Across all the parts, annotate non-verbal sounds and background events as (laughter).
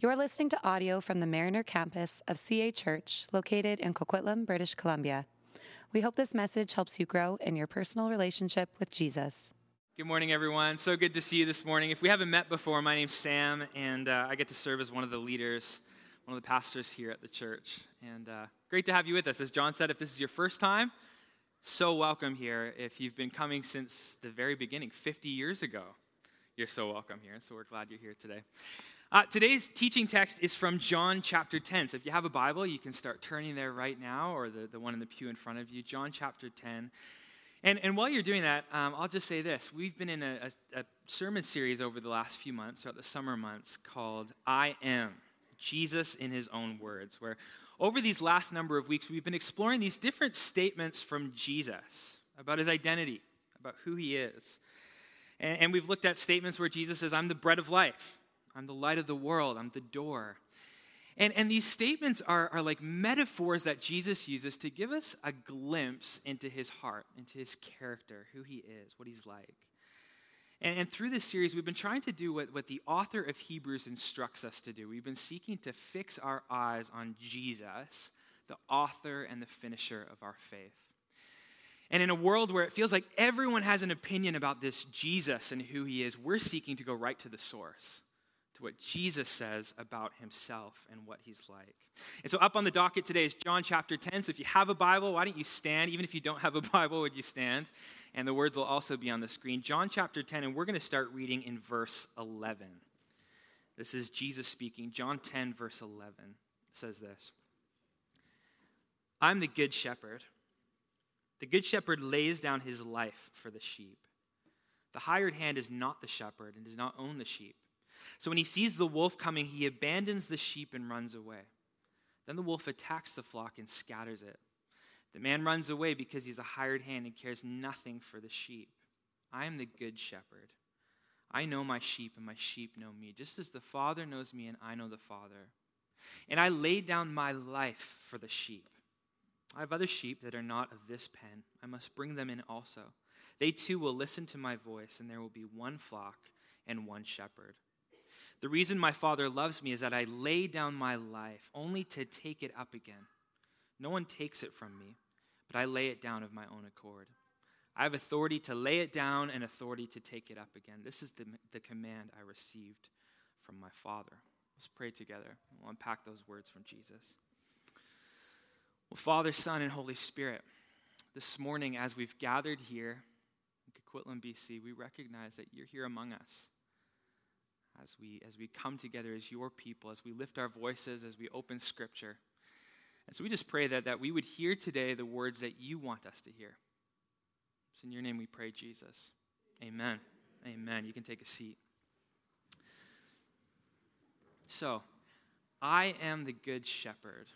You're listening to audio from the Mariner campus of CA Church, located in Coquitlam, British Columbia. We hope this message helps you grow in your personal relationship with Jesus. Good morning, everyone. So good to see you this morning. If we haven't met before, my name's Sam, and uh, I get to serve as one of the leaders, one of the pastors here at the church. And uh, great to have you with us. As John said, if this is your first time, so welcome here. If you've been coming since the very beginning, 50 years ago, you're so welcome here. And so we're glad you're here today. Uh, today's teaching text is from John chapter 10. So if you have a Bible, you can start turning there right now, or the, the one in the pew in front of you. John chapter 10. And, and while you're doing that, um, I'll just say this. We've been in a, a, a sermon series over the last few months, throughout the summer months, called I Am Jesus in His Own Words, where over these last number of weeks, we've been exploring these different statements from Jesus about his identity, about who he is. And, and we've looked at statements where Jesus says, I'm the bread of life. I'm the light of the world. I'm the door. And, and these statements are, are like metaphors that Jesus uses to give us a glimpse into his heart, into his character, who he is, what he's like. And, and through this series, we've been trying to do what, what the author of Hebrews instructs us to do. We've been seeking to fix our eyes on Jesus, the author and the finisher of our faith. And in a world where it feels like everyone has an opinion about this Jesus and who he is, we're seeking to go right to the source to what Jesus says about himself and what he's like. And so, up on the docket today is John chapter 10. So, if you have a Bible, why don't you stand? Even if you don't have a (laughs) Bible, would you stand? And the words will also be on the screen. John chapter 10, and we're going to start reading in verse 11. This is Jesus speaking. John 10, verse 11 says this I'm the good shepherd. The good shepherd lays down his life for the sheep. The hired hand is not the shepherd and does not own the sheep. So when he sees the wolf coming, he abandons the sheep and runs away. Then the wolf attacks the flock and scatters it. The man runs away because he's a hired hand and cares nothing for the sheep. I am the good shepherd. I know my sheep, and my sheep know me, just as the Father knows me, and I know the Father. And I lay down my life for the sheep. I have other sheep that are not of this pen. I must bring them in also. They too will listen to my voice, and there will be one flock and one shepherd. The reason my Father loves me is that I lay down my life only to take it up again. No one takes it from me, but I lay it down of my own accord. I have authority to lay it down and authority to take it up again. This is the, the command I received from my Father. Let's pray together. We'll unpack those words from Jesus. Well, Father, Son, and Holy Spirit, this morning as we've gathered here in Coquitlam, BC, we recognize that you're here among us as we, as we come together as your people, as we lift our voices, as we open Scripture. And so we just pray that, that we would hear today the words that you want us to hear. It's in your name we pray, Jesus. Amen. Amen. You can take a seat. So, I am the good shepherd.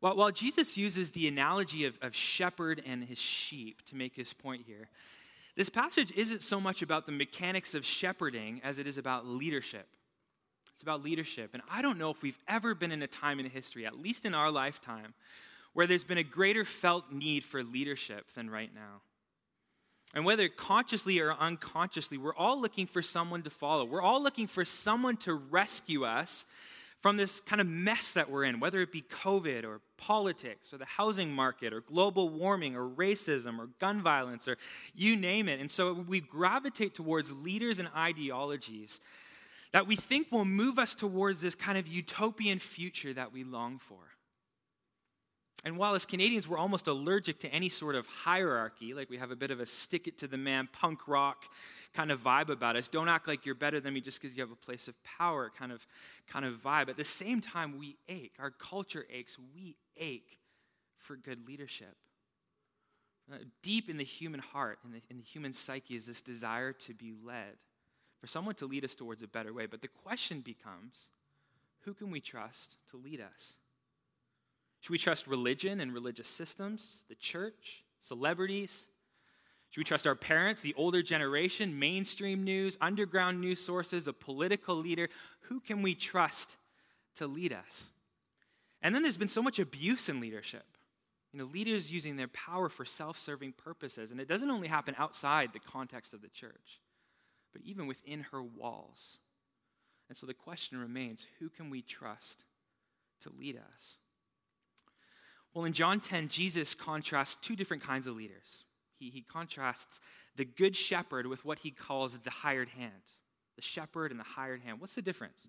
While, while Jesus uses the analogy of, of shepherd and his sheep to make his point here, this passage isn't so much about the mechanics of shepherding as it is about leadership. It's about leadership. And I don't know if we've ever been in a time in history, at least in our lifetime, where there's been a greater felt need for leadership than right now. And whether consciously or unconsciously, we're all looking for someone to follow. We're all looking for someone to rescue us from this kind of mess that we're in, whether it be COVID or politics or the housing market or global warming or racism or gun violence or you name it. And so we gravitate towards leaders and ideologies that we think will move us towards this kind of utopian future that we long for. And while as Canadians we're almost allergic to any sort of hierarchy, like we have a bit of a stick it to the man punk rock kind of vibe about us, don't act like you're better than me just because you have a place of power kind of, kind of vibe. At the same time, we ache. Our culture aches. We ache for good leadership. Uh, deep in the human heart, in the, in the human psyche, is this desire to be led, for someone to lead us towards a better way. But the question becomes who can we trust to lead us? Should we trust religion and religious systems, the church, celebrities? Should we trust our parents, the older generation, mainstream news, underground news sources, a political leader? Who can we trust to lead us? And then there's been so much abuse in leadership. You know, leaders using their power for self serving purposes. And it doesn't only happen outside the context of the church, but even within her walls. And so the question remains who can we trust to lead us? Well, in John 10, Jesus contrasts two different kinds of leaders. He, he contrasts the good shepherd with what he calls the hired hand. The shepherd and the hired hand. What's the difference?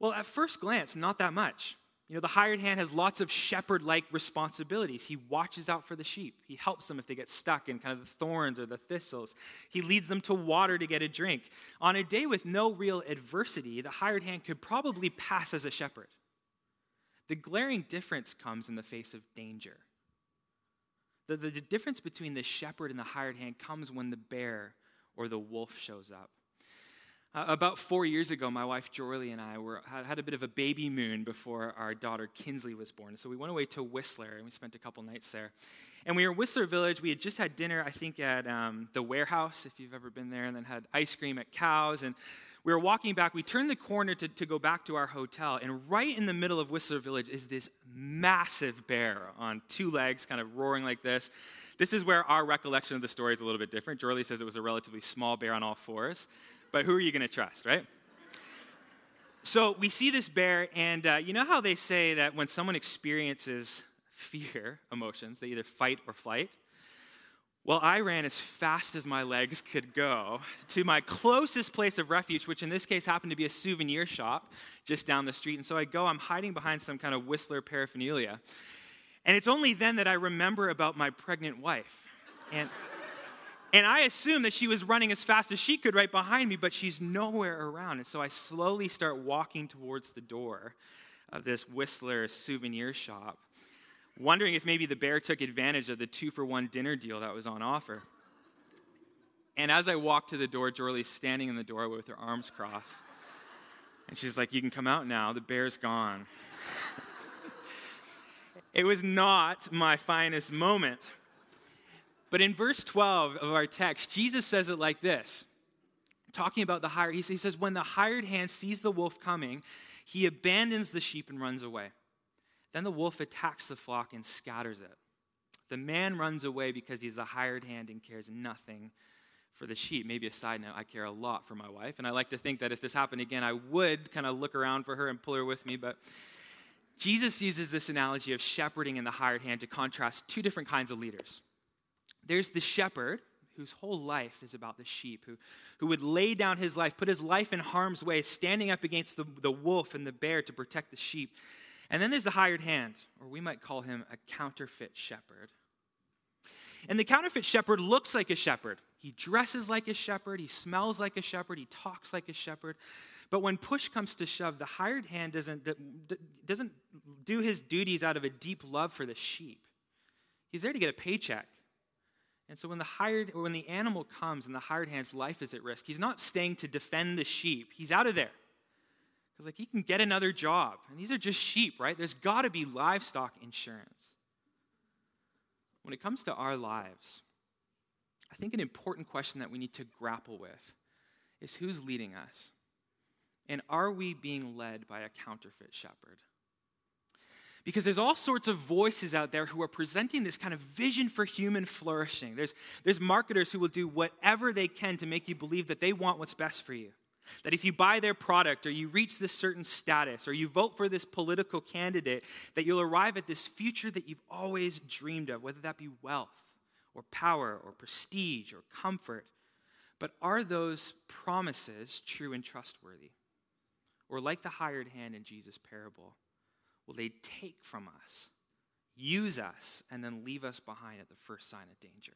Well, at first glance, not that much. You know, the hired hand has lots of shepherd like responsibilities. He watches out for the sheep. He helps them if they get stuck in kind of the thorns or the thistles. He leads them to water to get a drink. On a day with no real adversity, the hired hand could probably pass as a shepherd. The glaring difference comes in the face of danger. The, the, the difference between the shepherd and the hired hand comes when the bear or the wolf shows up. Uh, about four years ago, my wife Jorley and I were, had, had, a bit of a baby moon before our daughter Kinsley was born. So we went away to Whistler and we spent a couple nights there. And we were in Whistler Village. We had just had dinner, I think, at um, the warehouse, if you've ever been there, and then had ice cream at Cows. And we were walking back. We turned the corner to, to go back to our hotel. And right in the middle of Whistler Village is this massive bear on two legs, kind of roaring like this. This is where our recollection of the story is a little bit different. Jorley says it was a relatively small bear on all fours but who are you going to trust, right? So we see this bear, and uh, you know how they say that when someone experiences fear emotions, they either fight or flight? Well, I ran as fast as my legs could go to my closest place of refuge, which in this case happened to be a souvenir shop just down the street. And so I go, I'm hiding behind some kind of Whistler paraphernalia. And it's only then that I remember about my pregnant wife. And and I assume that she was running as fast as she could right behind me, but she's nowhere around. And so I slowly start walking towards the door of this Whistler souvenir shop, wondering if maybe the bear took advantage of the two for one dinner deal that was on offer. And as I walk to the door, Jorley's standing in the doorway with her arms crossed. And she's like, You can come out now. The bear's gone. it was not my finest moment. But in verse 12 of our text, Jesus says it like this talking about the hired, he says, When the hired hand sees the wolf coming, he abandons the sheep and runs away. Then the wolf attacks the flock and scatters it. The man runs away because he's the hired hand and cares nothing for the sheep. Maybe a side note, I care a lot for my wife, and I like to think that if this happened again, I would kind of look around for her and pull her with me. But Jesus uses this analogy of shepherding and the hired hand to contrast two different kinds of leaders. There's the shepherd whose whole life is about the sheep, who, who would lay down his life, put his life in harm's way, standing up against the, the wolf and the bear to protect the sheep. And then there's the hired hand, or we might call him a counterfeit shepherd. And the counterfeit shepherd looks like a shepherd. He dresses like a shepherd, he smells like a shepherd, he talks like a shepherd. But when push comes to shove, the hired hand doesn't, doesn't do his duties out of a deep love for the sheep. He's there to get a paycheck. And so when the hired or when the animal comes and the hired hand's life is at risk, he's not staying to defend the sheep. He's out of there. Because like he can get another job. And these are just sheep, right? There's got to be livestock insurance. When it comes to our lives, I think an important question that we need to grapple with is who's leading us? And are we being led by a counterfeit shepherd? because there's all sorts of voices out there who are presenting this kind of vision for human flourishing. There's, there's marketers who will do whatever they can to make you believe that they want what's best for you. That if you buy their product or you reach this certain status or you vote for this political candidate, that you'll arrive at this future that you've always dreamed of, whether that be wealth or power or prestige or comfort. But are those promises true and trustworthy? Or like the hired hand in Jesus' parable? will they take from us, use us, and then leave us behind at the first sign of danger?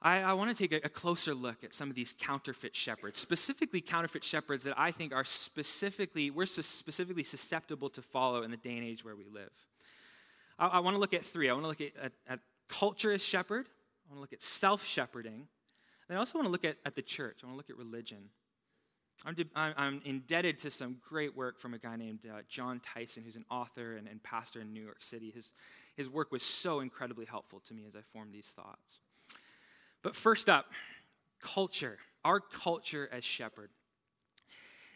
I, I want to take a, a, closer look at some of these counterfeit shepherds, specifically counterfeit shepherds that I think are specifically, we're specifically susceptible to follow in the day and age where we live. I, I want to look at three. I want to look at, at, at culture as shepherd, I want to look at self shepherding, and I also want to look at, at the church. I want to look at religion. I'm, I'm, indebted to some great work from a guy named uh, Jon Tyson, who's an author and, and pastor in New York City. His, his work was so incredibly helpful to me as I formed these thoughts. But first up, culture, our culture as shepherd.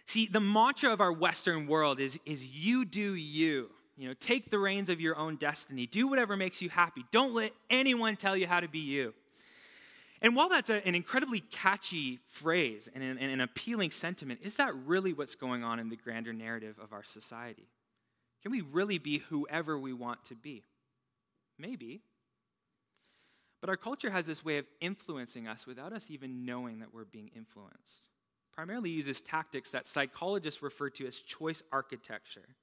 See, the mantra of our Western world is, is you do you. You know, take the reins of your own destiny. Do whatever makes you happy. Don't let anyone tell you how to be you. And while that's a, an incredibly catchy phrase and an, and an appealing sentiment, is that really what's going on in the grander narrative of our society? Can we really be whoever we want to be? Maybe. But our culture has this way of influencing us without us even knowing that we're being influenced. Primarily uses tactics that psychologists refer to as choice architecture.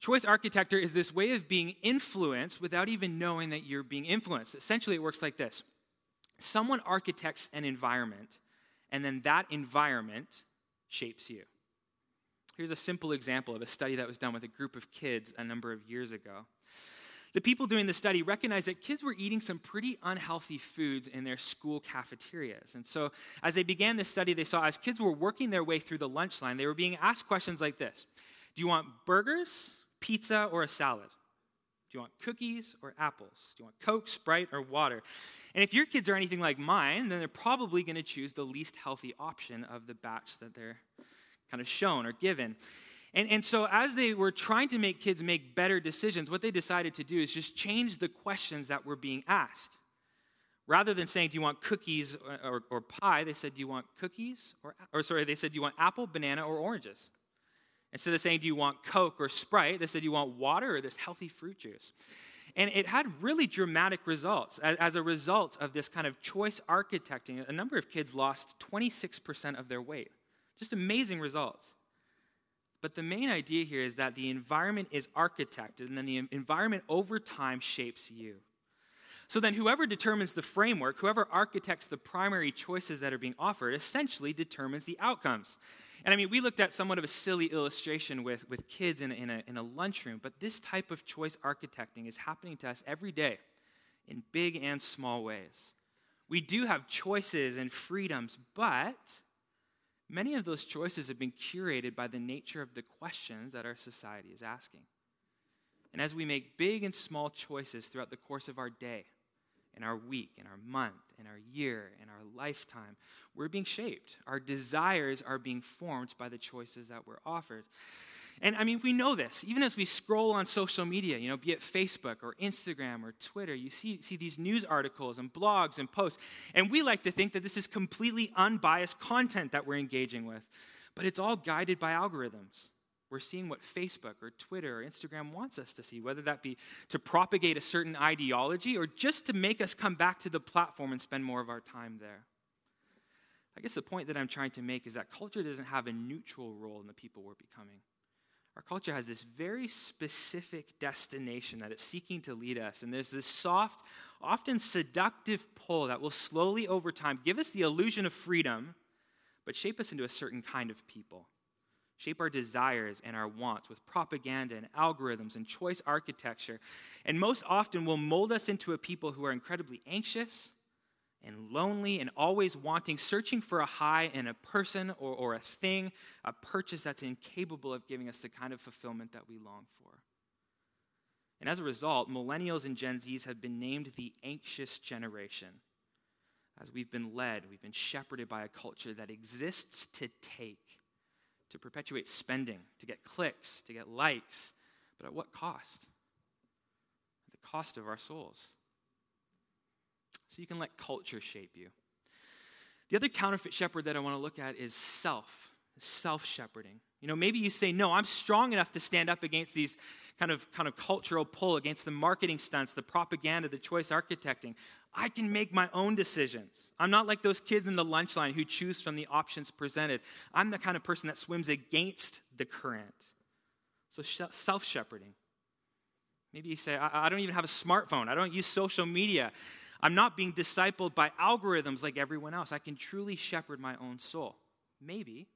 Choice architecture is this way of being influenced without even knowing that you're being influenced. Essentially, it works like this someone architects an environment, and then that environment shapes you. Here's a simple example of a study that was done with a group of kids a number of years ago. The people doing the study recognized that kids were eating some pretty unhealthy foods in their school cafeterias. And so, as they began this study, they saw as kids were working their way through the lunch line, they were being asked questions like this Do you want burgers, pizza, or a salad? Do you want cookies or apples? Do you want Coke, Sprite, or water? And if your kids are anything like mine, then they're probably going to choose the least healthy option of the batch that they're kind of shown or given. And, and so, as they were trying to make kids make better decisions, what they decided to do is just change the questions that were being asked. Rather than saying, Do you want cookies or, or, or pie? They said, Do you want cookies? Or, or, sorry, they said, Do you want apple, banana, or oranges? Instead of saying, Do you want Coke or Sprite? They said, Do you want water or this healthy fruit juice? And it had really dramatic results. As, as a result of this kind of choice architecting, a number of kids lost 26% of their weight. Just amazing results. But the main idea here is that the environment is architected, and then the environment over time shapes you. So then, whoever determines the framework, whoever architects the primary choices that are being offered, essentially determines the outcomes. And I mean, we looked at somewhat of a silly illustration with, with kids in in, a, in a lunchroom, but this type of choice architecting is happening to us every day in big and small ways. We do have choices and freedoms, but Many of those choices have been curated by the nature of the questions that our society is asking. And as we make big and small choices throughout the course of our day, in our week, in our month, in our year, in our lifetime, we're being shaped. Our desires are being formed by the choices that we're offered. And I mean, we know this. Even as we scroll on social media, you know, be it Facebook or Instagram or Twitter, you see, see these news articles and blogs and posts. And we like to think that this is completely unbiased content that we're engaging with. But it's all guided by algorithms. We're seeing what Facebook or Twitter or Instagram wants us to see, whether that be to propagate a certain ideology or just to make us come back to the platform and spend more of our time there. I guess the point that I'm trying to make is that culture doesn't have a neutral role in the people we're becoming. Our culture has this very specific destination that it's seeking to lead us. And there's this soft, often seductive pull that will slowly, over time, give us the illusion of freedom, but shape us into a certain kind of people. Shape our desires and our wants with propaganda and algorithms and choice architecture. And most often will mold us into a people who are incredibly anxious, and lonely and always wanting, searching for a high in a person or, or a thing, a purchase that's incapable of giving us the kind of fulfillment that we long for. And as a result, millennials and Gen Zs have been named the anxious generation. As we've been led, we've been shepherded by a culture that exists to take, to perpetuate spending, to get clicks, to get likes, but at what cost? At the cost of our souls so you can let culture shape you. The other counterfeit shepherd that I want to look at is self, self shepherding. You know, maybe you say, no, I'm strong enough to stand up against these kind of, kind of cultural pull, against the marketing stunts, the propaganda, the choice architecting. I can make my own decisions. I'm not like those kids in the lunch line who choose from the options presented. I'm the kind of person that swims against the current. So, self shepherding. Maybe you say, I, I don't even have a smartphone. I don't use social media. I'm not being discipled by algorithms like everyone else. I can truly shepherd my own soul. Maybe.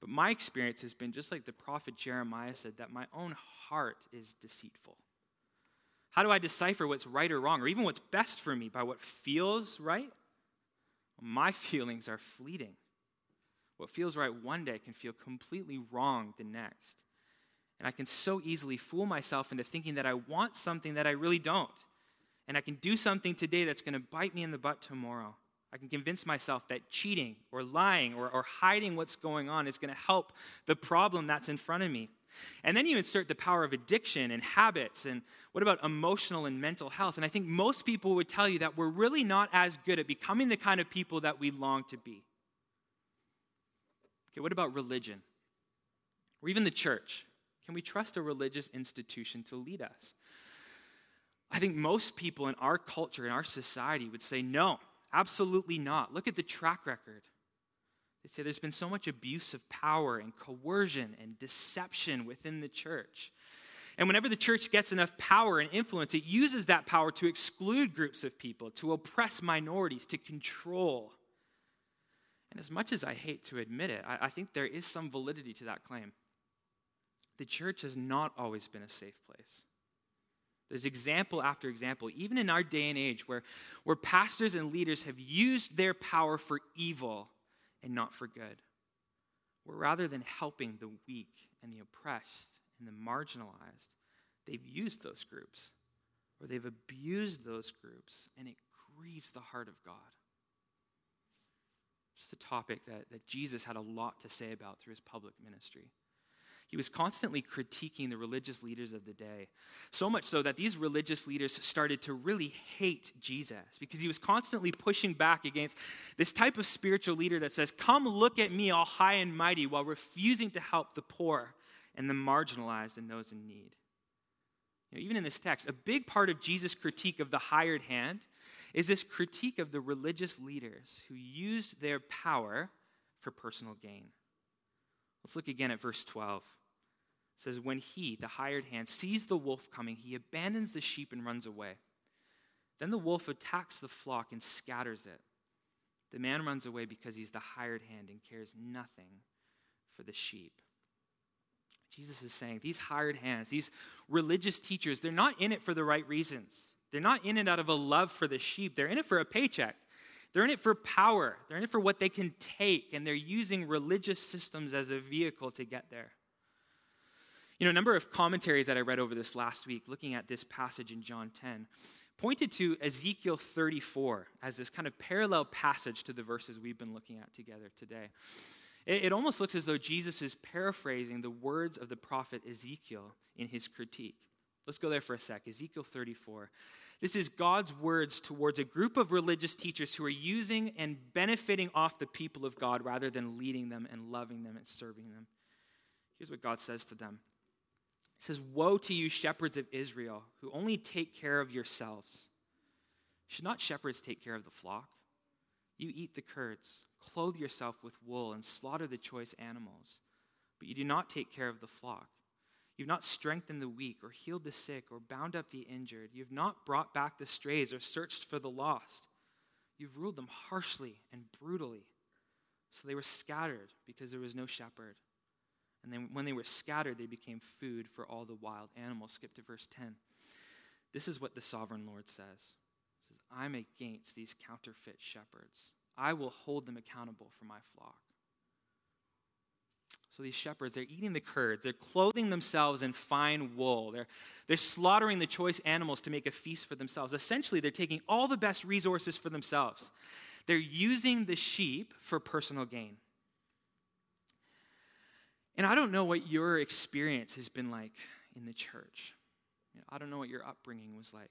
But my experience has been just like the prophet Jeremiah said that my own heart is deceitful. How do I decipher what's right or wrong, or even what's best for me by what feels right? My (laughs) feelings are fleeting. What feels right one day can feel completely wrong the next. And I can so easily fool myself into thinking that I want something that I really don't and I can do something today that's going to bite me in the butt tomorrow. I can convince myself that cheating or lying or, or hiding what's going on is going to help the problem that's in front of me. And then you insert the power of addiction and habits. And what about emotional and mental health? And I think most people would tell you that we're really not as good at becoming the kind of people that we long to be. Okay, what about religion? Or even the church? Can we trust a religious institution to lead us? I think most people in our culture, in our society, would say no, absolutely not. Look at the track record. They say there's been so much abuse of power and coercion and deception within the church. And whenever the church gets enough power and influence, it uses that power to exclude groups of people, to oppress minorities, to control. And as much as I hate to admit it, I, I think there is some validity to that claim. The church has not always been a safe place. There's example after example, even in our day and age, where, where pastors and leaders have used their power for evil and not for good. Where rather than helping the weak and the oppressed and the marginalized, they've used those groups or they've abused those groups, and it grieves the heart of God. It's a topic that, that Jesus had a lot to say about through his public ministry. He was constantly critiquing the religious leaders of the day. So much so that these religious leaders started to really hate Jesus because he was constantly pushing back against this type of spiritual leader that says, Come look at me, all high and mighty, while refusing to help the poor and the marginalized and those in need. You know, even in this text, a big part of Jesus' critique of the hired hand is this critique of the religious leaders who used their power for personal gain. Let's look again at verse 12 says, When he, the hired hand, sees the wolf coming, he abandons the sheep and runs away. Then the wolf attacks the flock and scatters it. The man runs away because he's the hired hand and cares nothing for the sheep. Jesus is saying these hired hands, these religious teachers, they're not in it for the right reasons. They're not in it out of a love for the sheep. They're in it for a paycheck. They're in it for power. They're in it for what they can take, and they're using religious systems as a vehicle to get there. You know, a number of commentaries that I read over this last week, looking at this passage in John 10, pointed to Ezekiel 34 as this kind of parallel passage to the verses we've been looking at together today. It, it almost looks as though Jesus is paraphrasing the words of the prophet Ezekiel in his critique. Let's go there for a sec. Ezekiel 34. This is God's words towards a group of religious teachers who are using and benefiting off the people of God rather than leading them and loving them and serving them. Here's what God says to them says, Woe to you, shepherds of Israel, who only take care of yourselves. Should not shepherds take care of the flock? You eat the curds, clothe yourself with wool, and slaughter the choice animals, but you do not take care of the flock. You've not strengthened the weak, or healed the sick, or bound up the injured. You've not brought back the strays, or searched for the lost. You've ruled them harshly and brutally. So they were scattered because there was no shepherd. And then when they were scattered, they became food for all the wild animals. Skip to verse 10. This is what the sovereign Lord says. He says, I'm against these counterfeit shepherds. I will hold them accountable for my flock. So these shepherds, they're eating the curds. They're clothing themselves in fine wool. They're, they're slaughtering the choice animals to make a feast for themselves. Essentially, they're taking all the best resources for themselves. They're using the sheep for personal gain. And I don't know what your experience has been like in the church. You know, I don't know what your upbringing was like.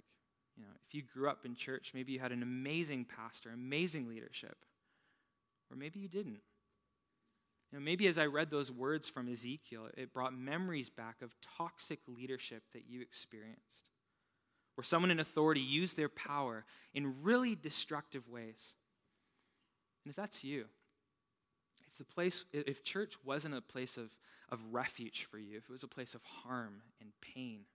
You know, if you grew up in church, maybe you had an amazing pastor, amazing leadership, or maybe you didn't. You know, maybe as I read those words from Ezekiel, it brought memories back of toxic leadership that you experienced, where someone in authority used their power in really destructive ways. And if that's you, the place, if church wasn't a place of, of refuge for you, if it was a place of harm and pain,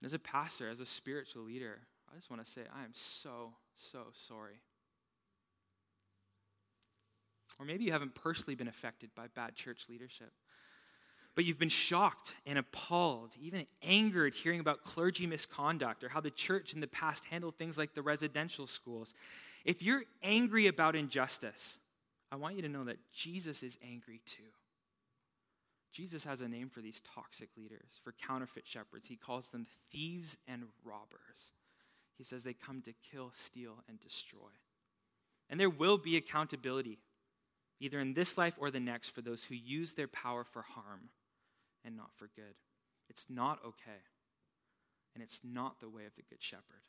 and as a pastor, as a spiritual leader, I just want to say, I am so, so sorry. Or maybe you haven't personally been affected by bad church leadership, but you've been shocked and appalled, even angered hearing about clergy misconduct or how the church in the past handled things like the residential schools. If you're angry about injustice, I want you to know that Jesus is angry too. Jesus has a name for these toxic leaders, for counterfeit shepherds. He calls them thieves and robbers. He says they come to kill, steal, and destroy. And there will be accountability, either in this life or the next, for those who use their power for harm and not for good. It's not okay. And it's not the way of the Good Shepherd.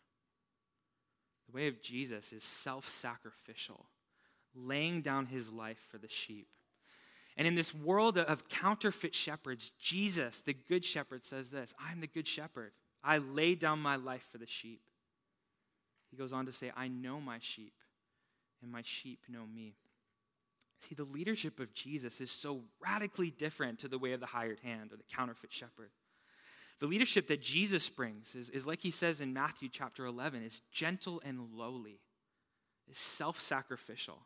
The way of Jesus is self sacrificial, laying down his life for the sheep. And in this world of counterfeit shepherds, Jesus, the Good Shepherd, says this I'm the Good Shepherd. I lay down my life for the sheep. He goes on to say, I know my sheep, and my sheep know me. See, the leadership of Jesus is so radically different to the way of the hired hand or the counterfeit shepherd. The leadership that Jesus brings is, is like he says in Matthew chapter 11, is gentle and lowly, is self sacrificial.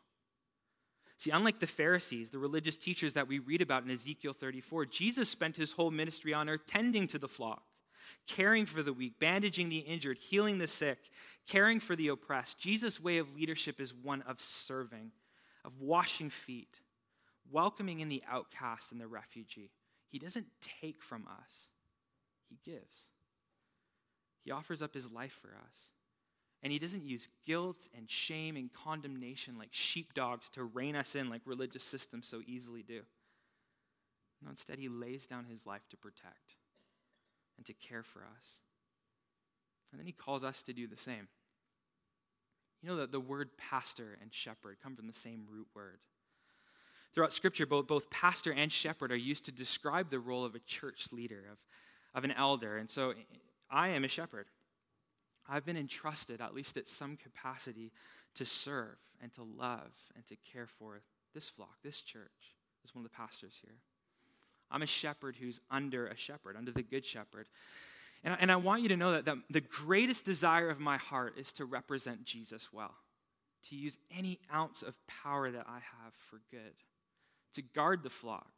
See, unlike the Pharisees, the religious teachers that we read about in Ezekiel 34, Jesus spent his whole ministry on earth tending to the flock caring for the weak, bandaging the injured, healing the sick, caring for the oppressed. Jesus' way of leadership is one of serving, of washing feet, welcoming in the outcast and the refugee. He doesn't take from us, He gives. He offers up His life for us. And he doesn't use guilt and shame and condemnation like sheepdogs to rein us in like religious systems so easily do. No, instead, he lays down his life to protect and to care for us. And then he calls us to do the same. You know that the word pastor and shepherd come from the same root word. Throughout Scripture, both, both pastor and shepherd are used to describe the role of a church leader, of, of an elder. And so I am a shepherd. I've been entrusted, at least at some capacity, to serve and to love and to care for this flock, this church, as one of the pastors here. I'm a shepherd who's under a shepherd, under the good shepherd. And, and I want you to know that, that the greatest desire of my heart is to represent Jesus well, to use any ounce of power that I have for good, to guard the flock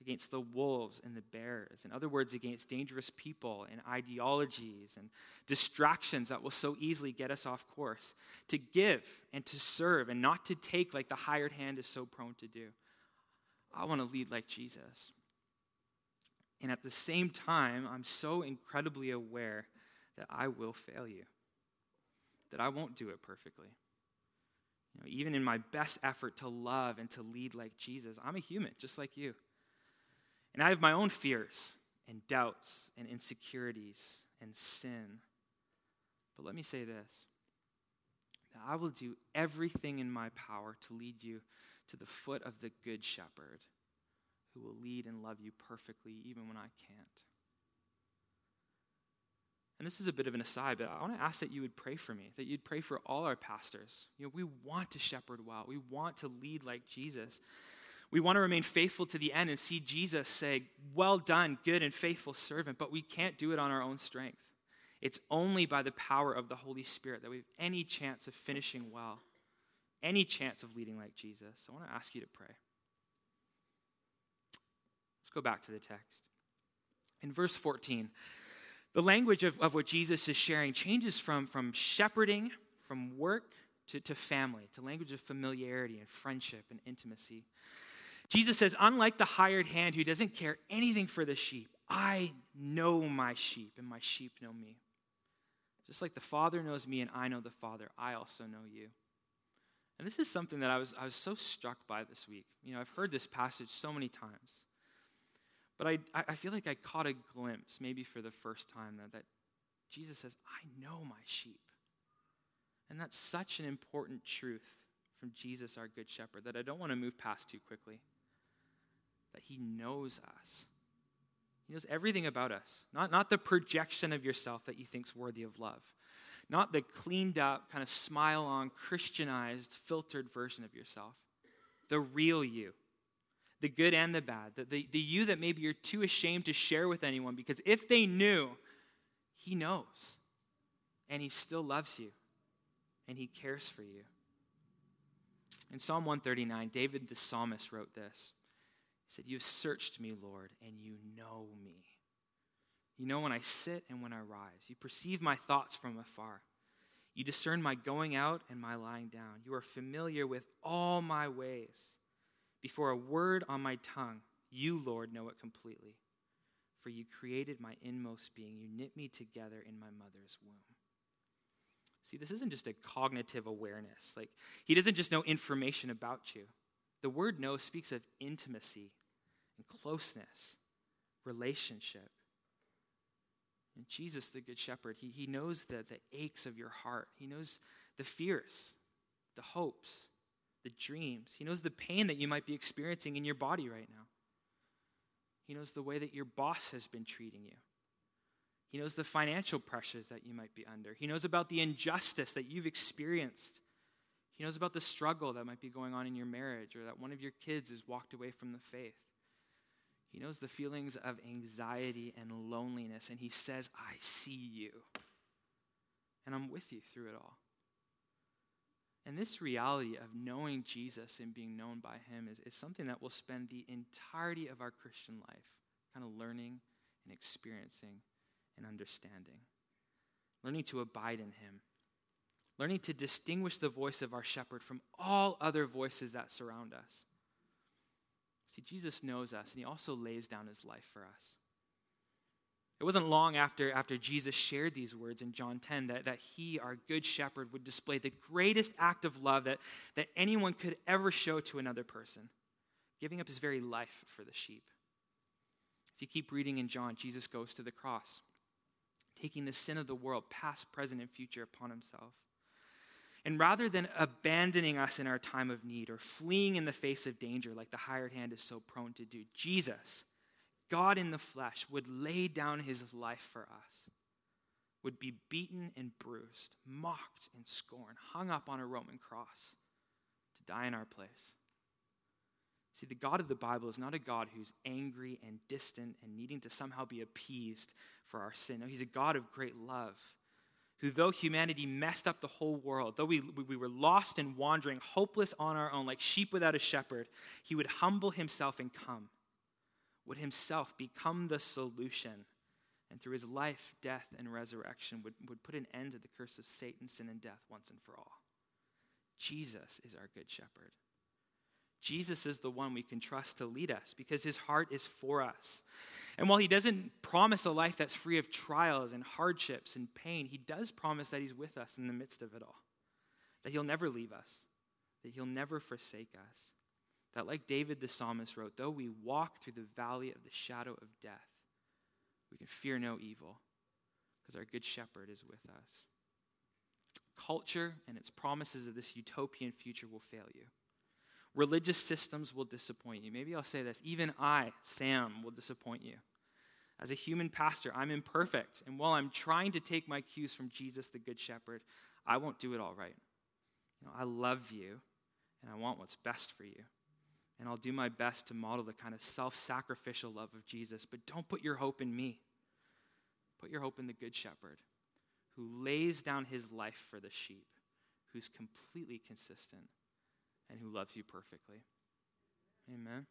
against the wolves and the bears. In other words, against dangerous people and ideologies and distractions that will so easily get us off course. To give and to serve and not to take like the hired hand is so prone to do. I want to lead like Jesus. And at the same time, I'm so incredibly aware that I will fail you, that I won't do it perfectly. You know, even in my best effort to love and to lead like Jesus, I'm a human, just like you. And I have my own fears and doubts and insecurities and sin. But let me say this I will do everything in my power to lead you to the foot of the Good Shepherd who will lead and love you perfectly even when I can't. And this is a bit of an aside, but I want to ask that you would pray for me, that you'd pray for all our pastors. You know, we want to shepherd well, we want to lead like Jesus. We want to remain faithful to the end and see Jesus say, Well done, good and faithful servant, but we can't do it on our own strength. It's only by the power of the Holy Spirit that we have any chance of finishing well, any chance of leading like Jesus. I want to ask you to pray Let's go back to the text. In verse 14, the language of, of what Jesus is sharing changes from, from shepherding, from work, to, to family, to language of familiarity and friendship and intimacy. Jesus says, unlike the hired hand who doesn't care anything for the sheep, I know my sheep and my sheep know me. Just like the Father knows me and I know the Father, I also know you. And this is something that I was, I was so struck by this week. You know, I've heard this passage so many times. But I, I feel like I caught a glimpse, maybe for the first time, that, that Jesus says, I know my sheep. And that's such an important truth from Jesus, our Good Shepherd, that I don't want to move past too quickly. That He knows us. He knows everything about us, not, not the projection of yourself that you think's worthy of love, not the cleaned up, kind of smile on, Christianized, filtered version of yourself, the real you the good and the bad, the, the, the you that maybe you're too ashamed to share with anyone because if they knew, He knows. And He still loves you. And He cares for you. In Psalm 139, David the psalmist wrote this. Said, You've searched me, Lord, and you know me. You know when I sit and when I rise. You perceive my thoughts from afar. You discern my going out and my lying down. You are familiar with all my ways. Before a word on my tongue, you, Lord, know it completely. For you created my inmost being. You knit me together in my mother's womb. See, this isn't just a cognitive awareness. Like, he doesn't just know information about you. The word know speaks of intimacy and closeness, relationship. And Jesus, the Good Shepherd, he, he knows the, the aches of your heart. He knows the fears, the hopes, the dreams. He knows the pain that you might be experiencing in your body right now. He knows the way that your boss has been treating you. He knows the financial pressures that you might be under. He knows about the injustice that you've experienced. He knows about the struggle that might be going on in your marriage or that one of your kids has walked away from the faith. He knows the feelings of anxiety and loneliness, and He says, I see you. And I'm with you through it all. And this reality of knowing Jesus and being known by Him is, is something that we'll spend the entirety of our Christian life kind of learning and experiencing and understanding. Learning to abide in Him. Learning to distinguish the voice of our shepherd from all other voices that surround us. See, Jesus knows us, and he also lays down his life for us. It wasn't long after, after Jesus shared these words in John 10 that, that he, our good shepherd, would display the greatest act of love that, that anyone could ever show to another person, giving up his very life for the sheep. If you keep reading in John, Jesus goes to the cross, taking the sin of the world, past, present, and future, upon himself. And rather than abandoning us in our time of need or fleeing in the face of danger like the hired hand is so prone to do, Jesus, God in the flesh, would lay down his life for us, would be beaten and bruised, mocked and scorned, hung up on a Roman cross to die in our place. See, the God of the Bible is not a God who's angry and distant and needing to somehow be appeased for our sin. No, he's a God of great love who, though humanity messed up the whole world, though we, we were lost and wandering, hopeless on our own, like sheep without a shepherd, he would humble himself and come, would himself become the solution, and through his life, death, and resurrection, would, would put an end to the curse of Satan, sin, and death once and for all. Jesus is our good shepherd. Jesus is the one we can trust to lead us because his heart is for us. And while he doesn't promise a life that's free of trials and hardships and pain, he does promise that he's with us in the midst of it all. That he'll never leave us, that he'll never forsake us. That, like David the psalmist wrote, though we walk through the valley of the shadow of death, we can fear no evil because our good shepherd is with us. Culture and its promises of this utopian future will fail you. Religious systems will disappoint you. Maybe I'll say this even I, Sam, will disappoint you. As a human pastor, I'm imperfect. And while I'm trying to take my cues from Jesus, the Good Shepherd, I won't do it all right. You know, I love you, and I want what's best for you. And I'll do my best to model the kind of self sacrificial love of Jesus. But don't put your hope in me. Put your hope in the Good Shepherd who lays down his life for the sheep, who's completely consistent and who loves you perfectly. Amen.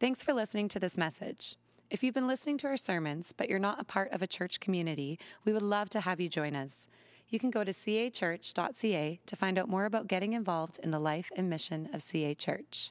Thanks for listening to this message. If you've been listening to our sermons, but you're not a part of a church community, we would love to have you join us. You can go to cachurch.ca to find out more about getting involved in the life and mission of CA Church.